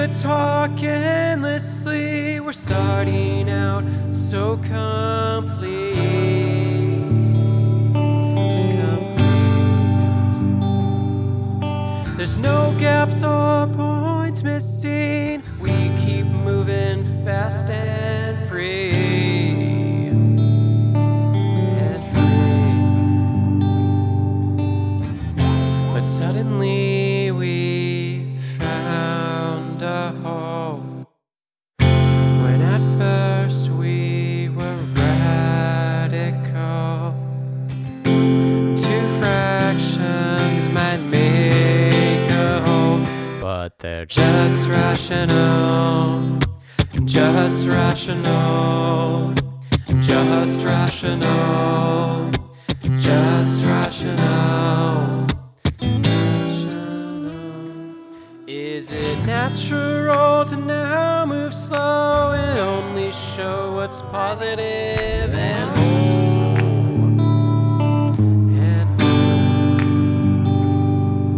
could talk endlessly. We're starting out so complete. There's no gaps or points missing. We keep moving fast and free. And free. But suddenly we found a home. When at first we were radical. Two fractions might make a whole, but they're just rational. Just rational. Just rational. Just rational. Natural to now move slow and only show what's positive and whole? And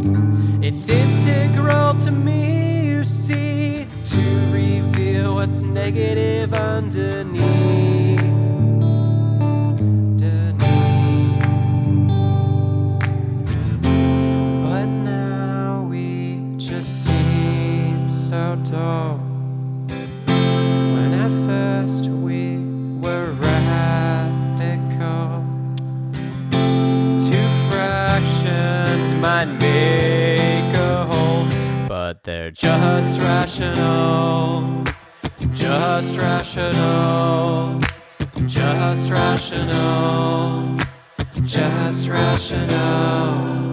whole? It's integral to me, you see, to reveal what's negative underneath. Underneath. Might make a whole, but they're just rational. Just rational. Just rational. Just rational.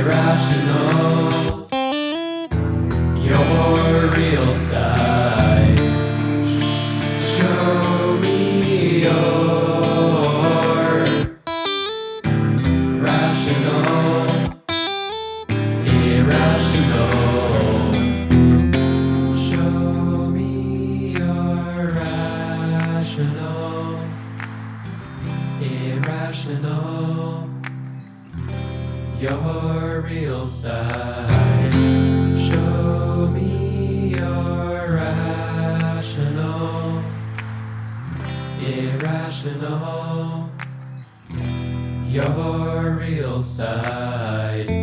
Irrational. Your real side. Show me your rational, irrational. Show me your rational, irrational. Your real side. Show me your rational, irrational. Your real side.